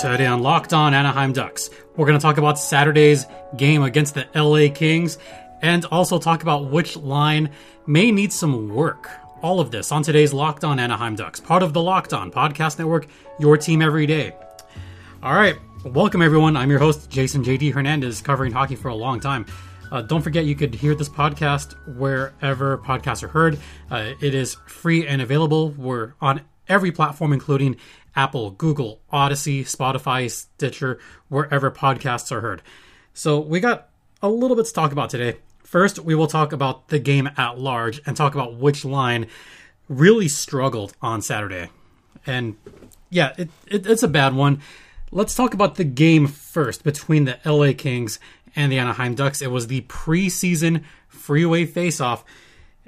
Today on Locked On Anaheim Ducks, we're going to talk about Saturday's game against the LA Kings and also talk about which line may need some work. All of this on today's Locked On Anaheim Ducks, part of the Locked On Podcast Network, your team every day. All right, welcome everyone. I'm your host, Jason JD Hernandez, covering hockey for a long time. Uh, don't forget you could hear this podcast wherever podcasts are heard. Uh, it is free and available. We're on every platform, including Apple, Google, Odyssey, Spotify, Stitcher, wherever podcasts are heard. So we got a little bit to talk about today. First, we will talk about the game at large and talk about which line really struggled on Saturday. And yeah, it, it, it's a bad one. Let's talk about the game first between the LA Kings and the Anaheim Ducks. It was the preseason freeway faceoff,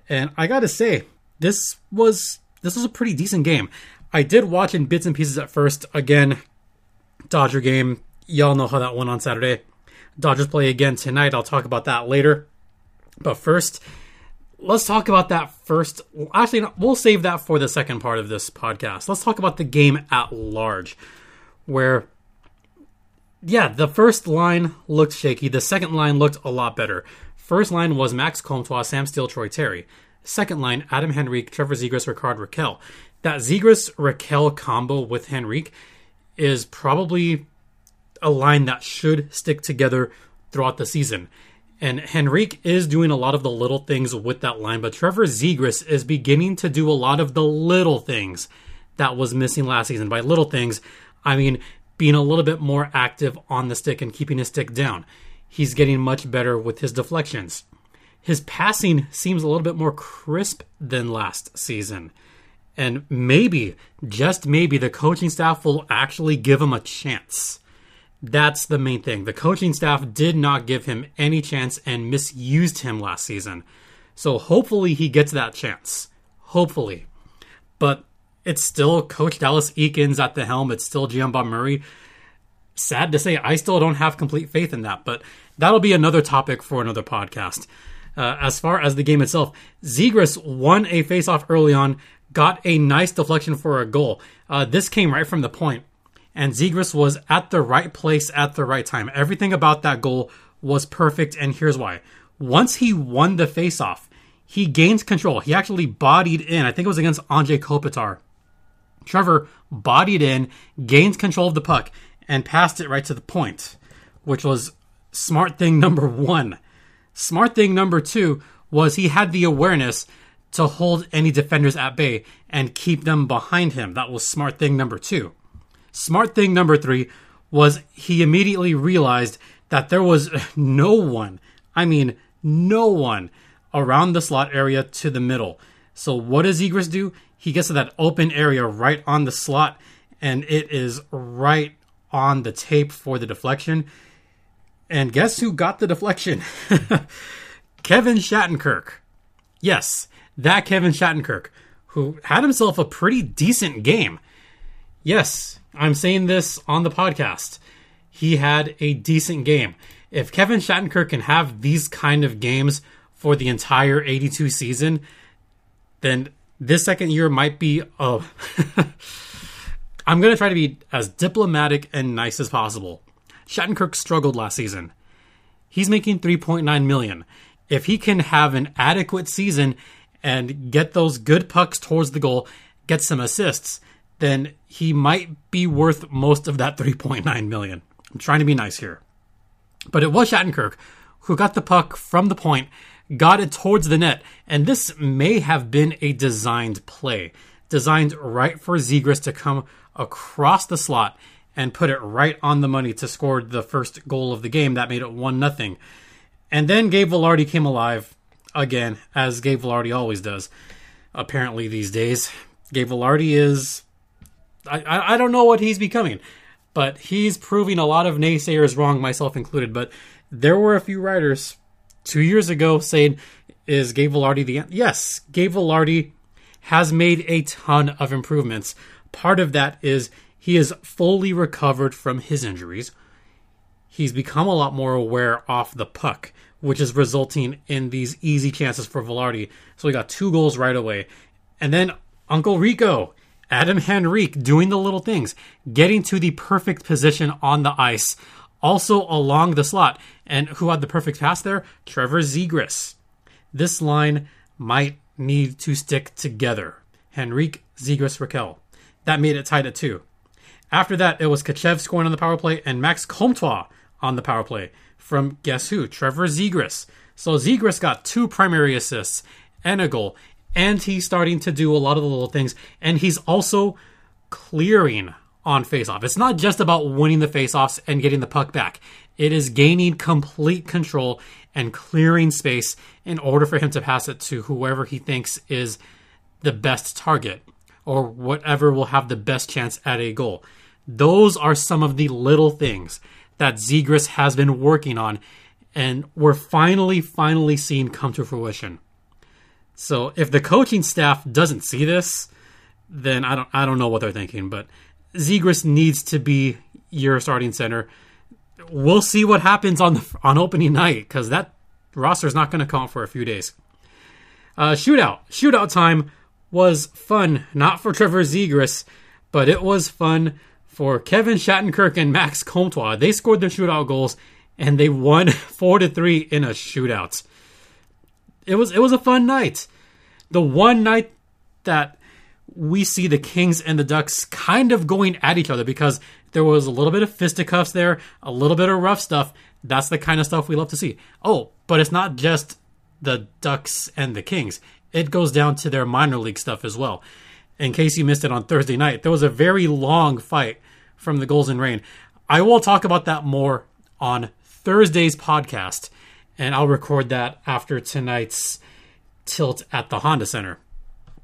and I got to say, this was this was a pretty decent game. I did watch in bits and pieces at first. Again, Dodger game. Y'all know how that went on Saturday. Dodgers play again tonight. I'll talk about that later. But first, let's talk about that first. Actually, we'll save that for the second part of this podcast. Let's talk about the game at large, where, yeah, the first line looked shaky. The second line looked a lot better. First line was Max Comtois, Sam Steele, Troy Terry. Second line, Adam Henrique, Trevor Zegras, Rickard Rakell. that Zegras Rakell combo with Henrique is probably a line that should stick together throughout the season. And Henrique is doing a lot of the little things with that line, but Trevor Zegras is beginning to do a lot of the little things that was missing last season. By little things, I mean being a little bit more active on the stick and keeping his stick down. He's getting much better with his deflections. His passing seems a little bit more crisp than last season. And maybe, just maybe, the coaching staff will actually give him a chance. That's the main thing. The coaching staff did not give him any chance and misused him last season. So hopefully he gets that chance. Hopefully. But it's still Coach Dallas Eakins at the helm. It's still GM Bob Murray. Sad to say, I still don't have complete faith in that, but that'll be another topic for another podcast. Uh, as far as the game itself, Zegras won a faceoff early on, got a nice deflection for a goal. Uh, this came right from the point, and Zegras was at the right place at the right time. Everything about that goal was perfect, and here's why. Once he won the faceoff, he gained control. He actually bodied in. I think it was against Anze Kopitar. Trevor bodied in, gained control of the puck, and passed it right to the point, which was smart thing number one. Smart thing number two was he had the awareness to hold any defenders at bay and keep them behind him. That was smart thing number two. Smart thing number three was he immediately realized that there was no one, I mean, no one around the slot area to the middle. So what does Zegras do? He gets to that open area right on the slot, and it is right on the tape for the deflection. And guess who got the deflection? Kevin Shattenkirk. Yes, that Kevin Shattenkirk, who had himself a pretty decent game. Yes, I'm saying this on the podcast. He had a decent game. If Kevin Shattenkirk can have these kind of games for the entire 82 season, then this second year might be a. I'm going to try to be as diplomatic and nice as possible. Shattenkirk struggled last season. He's making 3.9 million. If he can have an adequate season and get those good pucks towards the goal, get some assists, then he might be worth most of that 3.9 million. I'm trying to be nice here. But it was Shattenkirk who got the puck from the point, got it towards the net, and this may have been a designed play, designed right for Zegras to come across the slot and put it right on the money to score the first goal of the game that made it 1 nothing. And then Gabe Vilardi came alive again, as Gabe Vilardi always does. Apparently these days, Gabe Vilardi is I, I, don't know what he's becoming, but he's proving a lot of naysayers wrong, myself included. But there were a few writers two years ago saying, "Is Gabe Vilardi the yes?" Gabe Vilardi has made a ton of improvements. Part of that is he is fully recovered from his injuries. He's become a lot more aware off the puck which is resulting in these easy chances for Vilardi. So he got two goals right away. And then Uncle Rico, Adam Henrique doing the little things, getting to the perfect position on the ice, also along the slot. And who had the perfect pass there? Trevor Zegras. This line might need to stick together. Henrique, Zegras, Rakell. That made it tied at two. After that, it was Tkachev scoring on the power play and Max Comtois on the power play from guess who? Trevor Zegras. So Zegras got two primary assists and a goal, and he's starting to do a lot of the little things, and he's also clearing on faceoff. It's not just about winning the faceoffs and getting the puck back. It is gaining complete control and clearing space in order for him to pass it to whoever he thinks is the best target or whatever will have the best chance at a goal. Those are some of the little things that Zegras has been working on and we're finally, finally seeing come to fruition. So if the coaching staff doesn't see this, then I don't I don't know what they're thinking, but Zegras needs to be your starting center. We'll see what happens on the on opening night because that roster is not going to count for a few days. Uh, shootout, shootout time was fun, not for Trevor Zegras, but it was fun for Kevin Shattenkirk and Max Comtois. They scored their shootout goals and they won four to three in a shootout. It was it was a fun night. The one night that we see the Kings and the Ducks kind of going at each other because there was a little bit of fisticuffs there, a little bit of rough stuff. That's the kind of stuff we love to see. Oh, but it's not just the Ducks and the Kings. It goes down to their minor league stuff as well. In case you missed it on Thursday night, there was a very long fight from the and Reign. I will talk about that more on Thursday's podcast, and I'll record that after tonight's tilt at the Honda Center.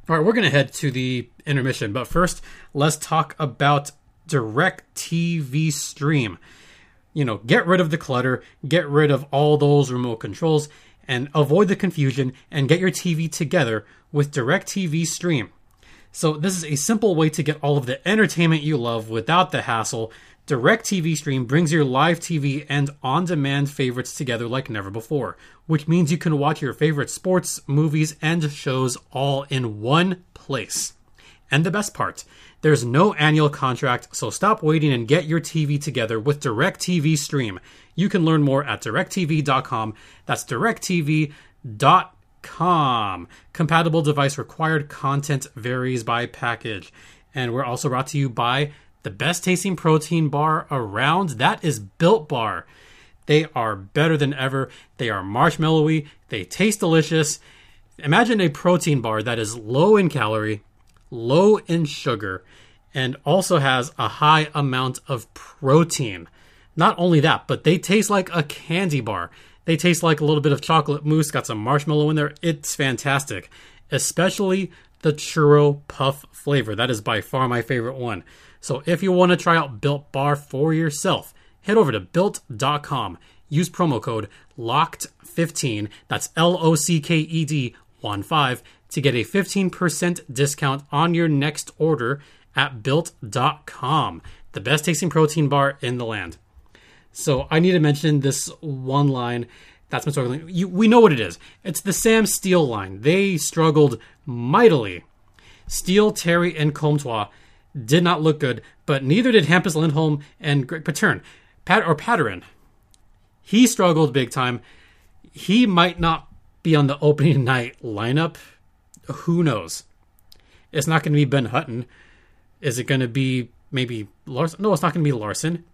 All right, we're going to head to the intermission, but first, let's talk about DIRECTV Stream. You know, get rid of the clutter, get rid of all those remote controls, and avoid the confusion and get your TV together with DIRECTV Stream. So, this is a simple way to get all of the entertainment you love without the hassle DIRECTV Stream brings your live TV and on demand favorites together like never before, which means you can watch your favorite sports, movies, and shows all in one place. And the best part, there's no annual contract, so stop waiting and get your TV together with DIRECTV Stream. You can learn more at directv.com. That's directv.com. Compatible device required content varies by package. And we're also brought to you by the best tasting protein bar around. That is Built Bar. They are better than ever. They are marshmallowy. They taste delicious. Imagine a protein bar that is low in calorie, low in sugar, and also has a high amount of protein. Not only that, but they taste like a candy bar. They taste like a little bit of chocolate mousse, got some marshmallow in there. It's fantastic, especially the churro puff flavor. That is by far my favorite one. So if you want to try out Built Bar for yourself, head over to built.com. Use promo code LOCKED15, that's L O C K E D 1 5, to get a 15% discount on your next order at built.com. The best tasting protein bar in the land. So I need to mention this one line that's been struggling. You, we know what it is. It's the Sam Steele line. They struggled mightily. Steele, Terry, and Comtois did not look good, but neither did Hampus Lindholm and Greg Pateryn. Pat or Paterin. He struggled big time. He might not be on the opening night lineup. Who knows? It's not going to be Ben Hutton. Is it going to be maybe Larsson? No, it's not going to be Larsson.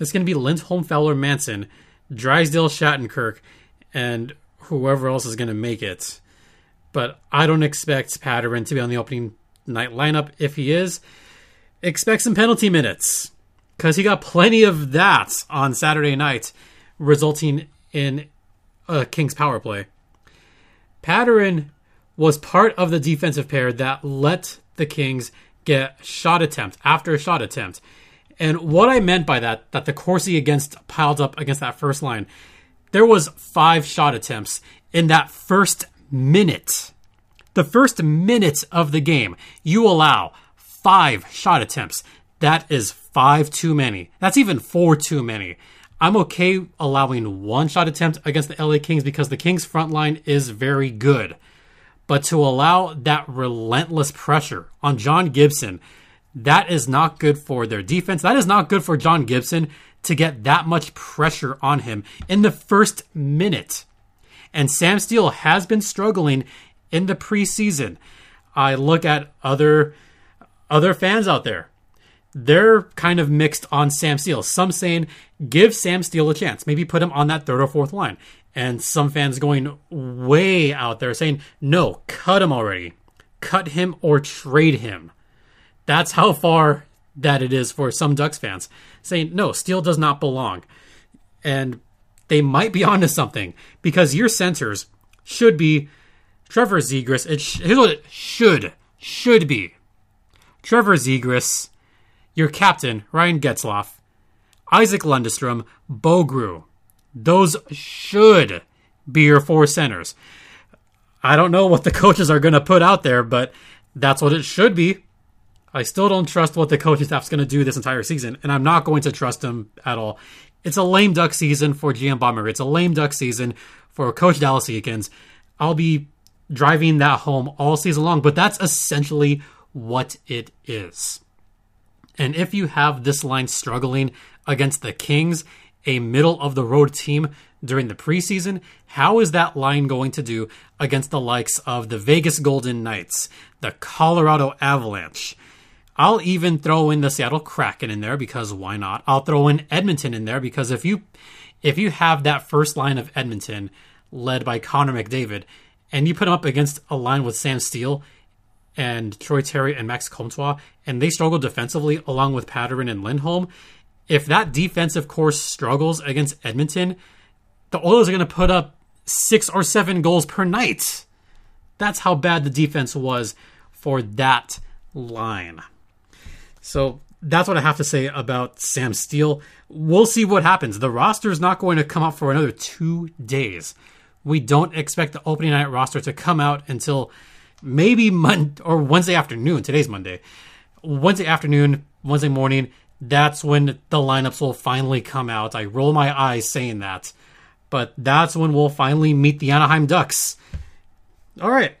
It's going to be Lindholm, Fowler, Manson, Drysdale, Shattenkirk, and whoever else is going to make it. But I don't expect Pateryn to be on the opening night lineup. If he is, expect some penalty minutes because he got plenty of that on Saturday night, resulting in a Kings power play. Pateryn was part of the defensive pair that let the Kings get shot attempt after shot attempt. And what I meant by that, that the Corsi against piled up against that first line, there was five shot attempts in that first minute. The first minute of the game, you allow five shot attempts. That is five too many. That's even four too many. I'm okay allowing one shot attempt against the LA Kings because the Kings front line is very good. But to allow that relentless pressure on John Gibson, that is not good for their defense. That is not good for John Gibson to get that much pressure on him in the first minute. And Sam Steele has been struggling in the preseason. I look at other other fans out there. They're kind of mixed on Sam Steele. Some saying give Sam Steele a chance, maybe put him on that third or fourth line. And some fans going way out there saying, no, cut him already. Cut him or trade him. That's how far that it is for some Ducks fans saying, no, Steele does not belong. And they might be onto something because your centers should be Trevor Zegras. It sh- it should should be Trevor Zegras, your captain Ryan Getzlaf, Isaac Lundestrom, Bogru. Those should be your four centers. I don't know what the coaches are going to put out there, but that's what it should be. I still don't trust what the coaching staff's going to do this entire season, and I'm not going to trust them at all. It's a lame duck season for GM Bob Murray. It's a lame duck season for Coach Dallas Eakins. I'll be driving that home all season long, but that's essentially what it is. And if you have this line struggling against the Kings, a middle of the road team during the preseason, how is that line going to do against the likes of the Vegas Golden Knights, the Colorado Avalanche? I'll even throw in the Seattle Kraken in there because why not? I'll throw in Edmonton in there because if you if you have that first line of Edmonton led by Connor McDavid and you put them up against a line with Sam Steele and Troy Terry and Max Comtois and they struggle defensively along with Pateryn and Lindholm, if that defensive corps struggles against Edmonton, the Oilers are going to put up 6 or 7 goals per night. That's how bad the defense was for that line. So that's what I have to say about Sam Steele. We'll see what happens. The roster is not going to come out for another two days. We don't expect the opening night roster to come out until maybe Monday or Wednesday afternoon. Today's Monday. Wednesday afternoon, Wednesday morning. That's when the lineups will finally come out. I roll my eyes saying that. But that's when we'll finally meet the Anaheim Ducks. All right.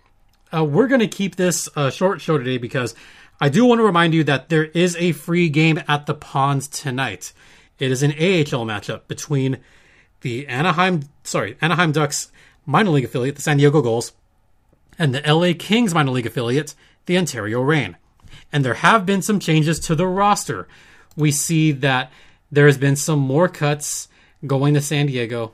Uh, we're going to keep this a short show today because I do want to remind you that there is a free game at the Ponds tonight. It is an AHL matchup between the Anaheim, sorry, Anaheim Ducks minor league affiliate, the San Diego Gulls, and the LA Kings minor league affiliate, the Ontario Reign. And there have been some changes to the roster. We see that there has been some more cuts going to San Diego,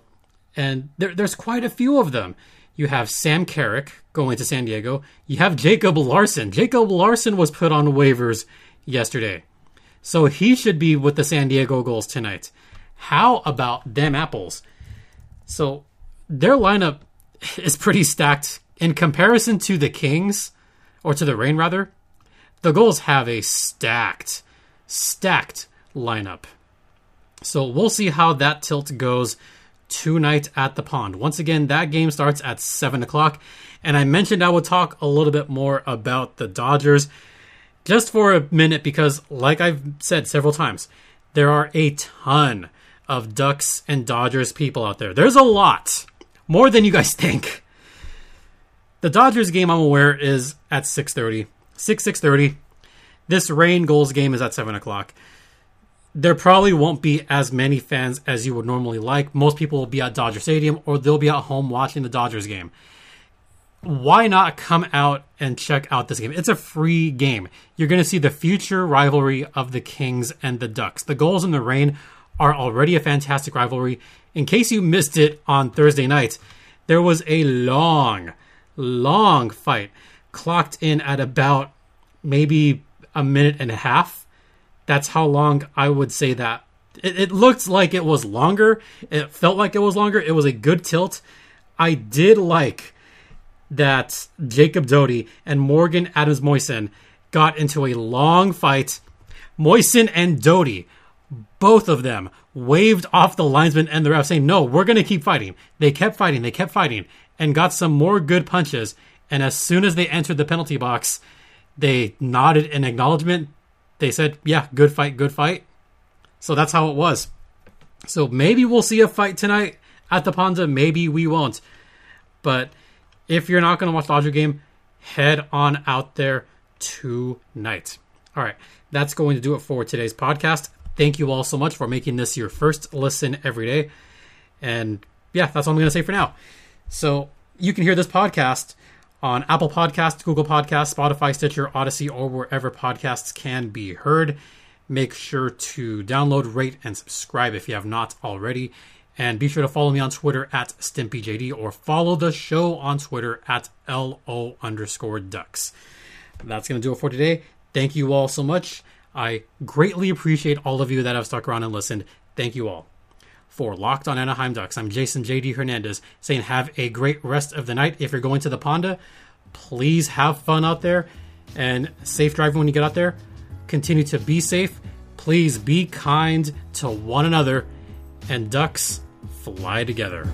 and there, there's quite a few of them. You have Sam Carrick going to San Diego. You have Jacob Larsson. Jacob Larsson was put on waivers yesterday. So he should be with the San Diego Gulls tonight. How about them apples? So their lineup is pretty stacked in comparison to the Kings, or to the Reign rather. The Gulls have a stacked, stacked lineup. So we'll see how that tilt goes tonight at the pond. Once again, that game starts at 7 o'clock. And I mentioned I would talk a little bit more about the Dodgers just for a minute because, like I've said several times, there are a ton of Ducks and Dodgers people out there. There's a lot, more than you guys think. The Dodgers game I'm aware is at 6:30, 6 6:30. This Reign Gulls game is at 7 o'clock there probably won't be as many fans as you would normally like. Most people will be at Dodger Stadium or they'll be at home watching the Dodgers game. Why not come out and check out this game? It's a free game. You're going to see the future rivalry of the Kings and the Ducks. The Gulls in the Reign are already a fantastic rivalry. In case you missed it on Thursday night, there was a long, long fight clocked in at about maybe a minute and a half that's how long I would say that. It, it looked like it was longer. It felt like it was longer. It was a good tilt. I did like that Jacob Doty and Morgan Adams Moisan got into a long fight. Moisan and Doty, both of them, waved off the linesman and the ref saying, No, we're going to keep fighting. They kept fighting, they kept fighting, and got some more good punches. And as soon as they entered the penalty box, they nodded in acknowledgement they said, yeah, good fight, good fight. So that's how it was. So maybe we'll see a fight tonight at the Ponza. Maybe we won't. But if you're not going to watch the Dodger game, head on out there tonight. All right, that's going to do it for today's podcast. Thank you all so much for making this your first listen every day. And yeah, that's all I'm going to say for now. So you can hear this podcast on Apple Podcasts, Google Podcasts, Spotify, Stitcher, Odyssey, or wherever podcasts can be heard. Make sure to download, rate, and subscribe if you have not already. And be sure to follow me on Twitter at StimpyJD or follow the show on Twitter at LO underscore ducks. That's going to do it for today. Thank you all so much. I greatly appreciate all of you that have stuck around and listened. Thank you all. For Locked on Anaheim Ducks, I'm Jason JD Hernandez saying have a great rest of the night. If you're going to the Ponda, please have fun out there and safe driving when you get out there. Continue to be safe. Please be kind to one another. And ducks fly together.